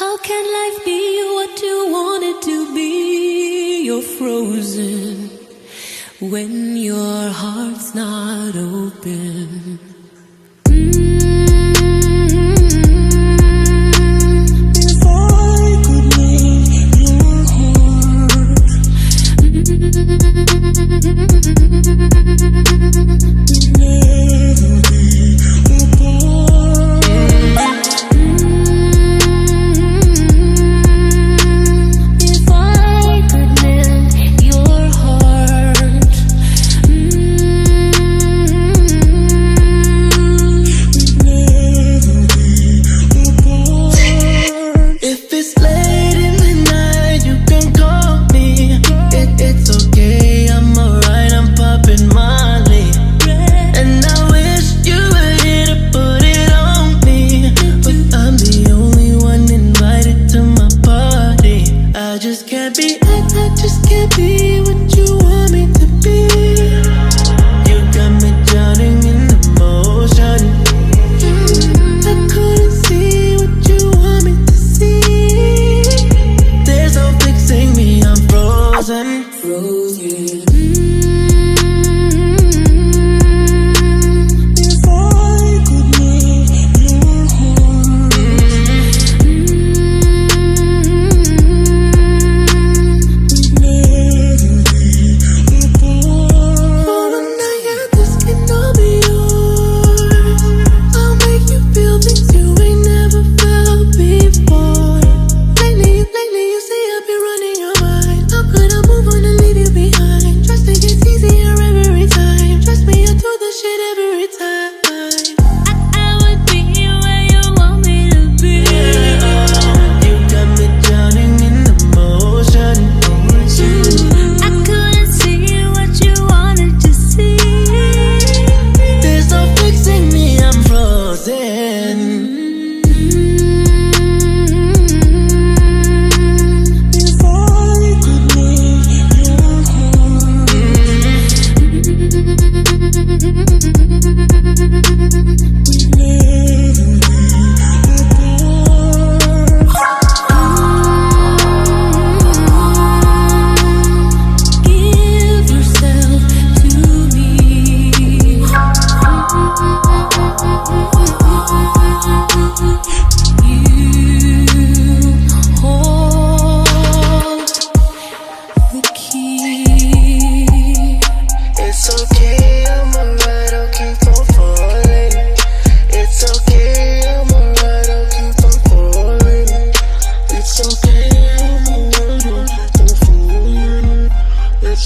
How can life be what you want it to be? You're frozen when your heart's not open. road. each every time.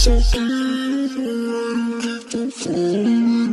so clear, I don't get to fall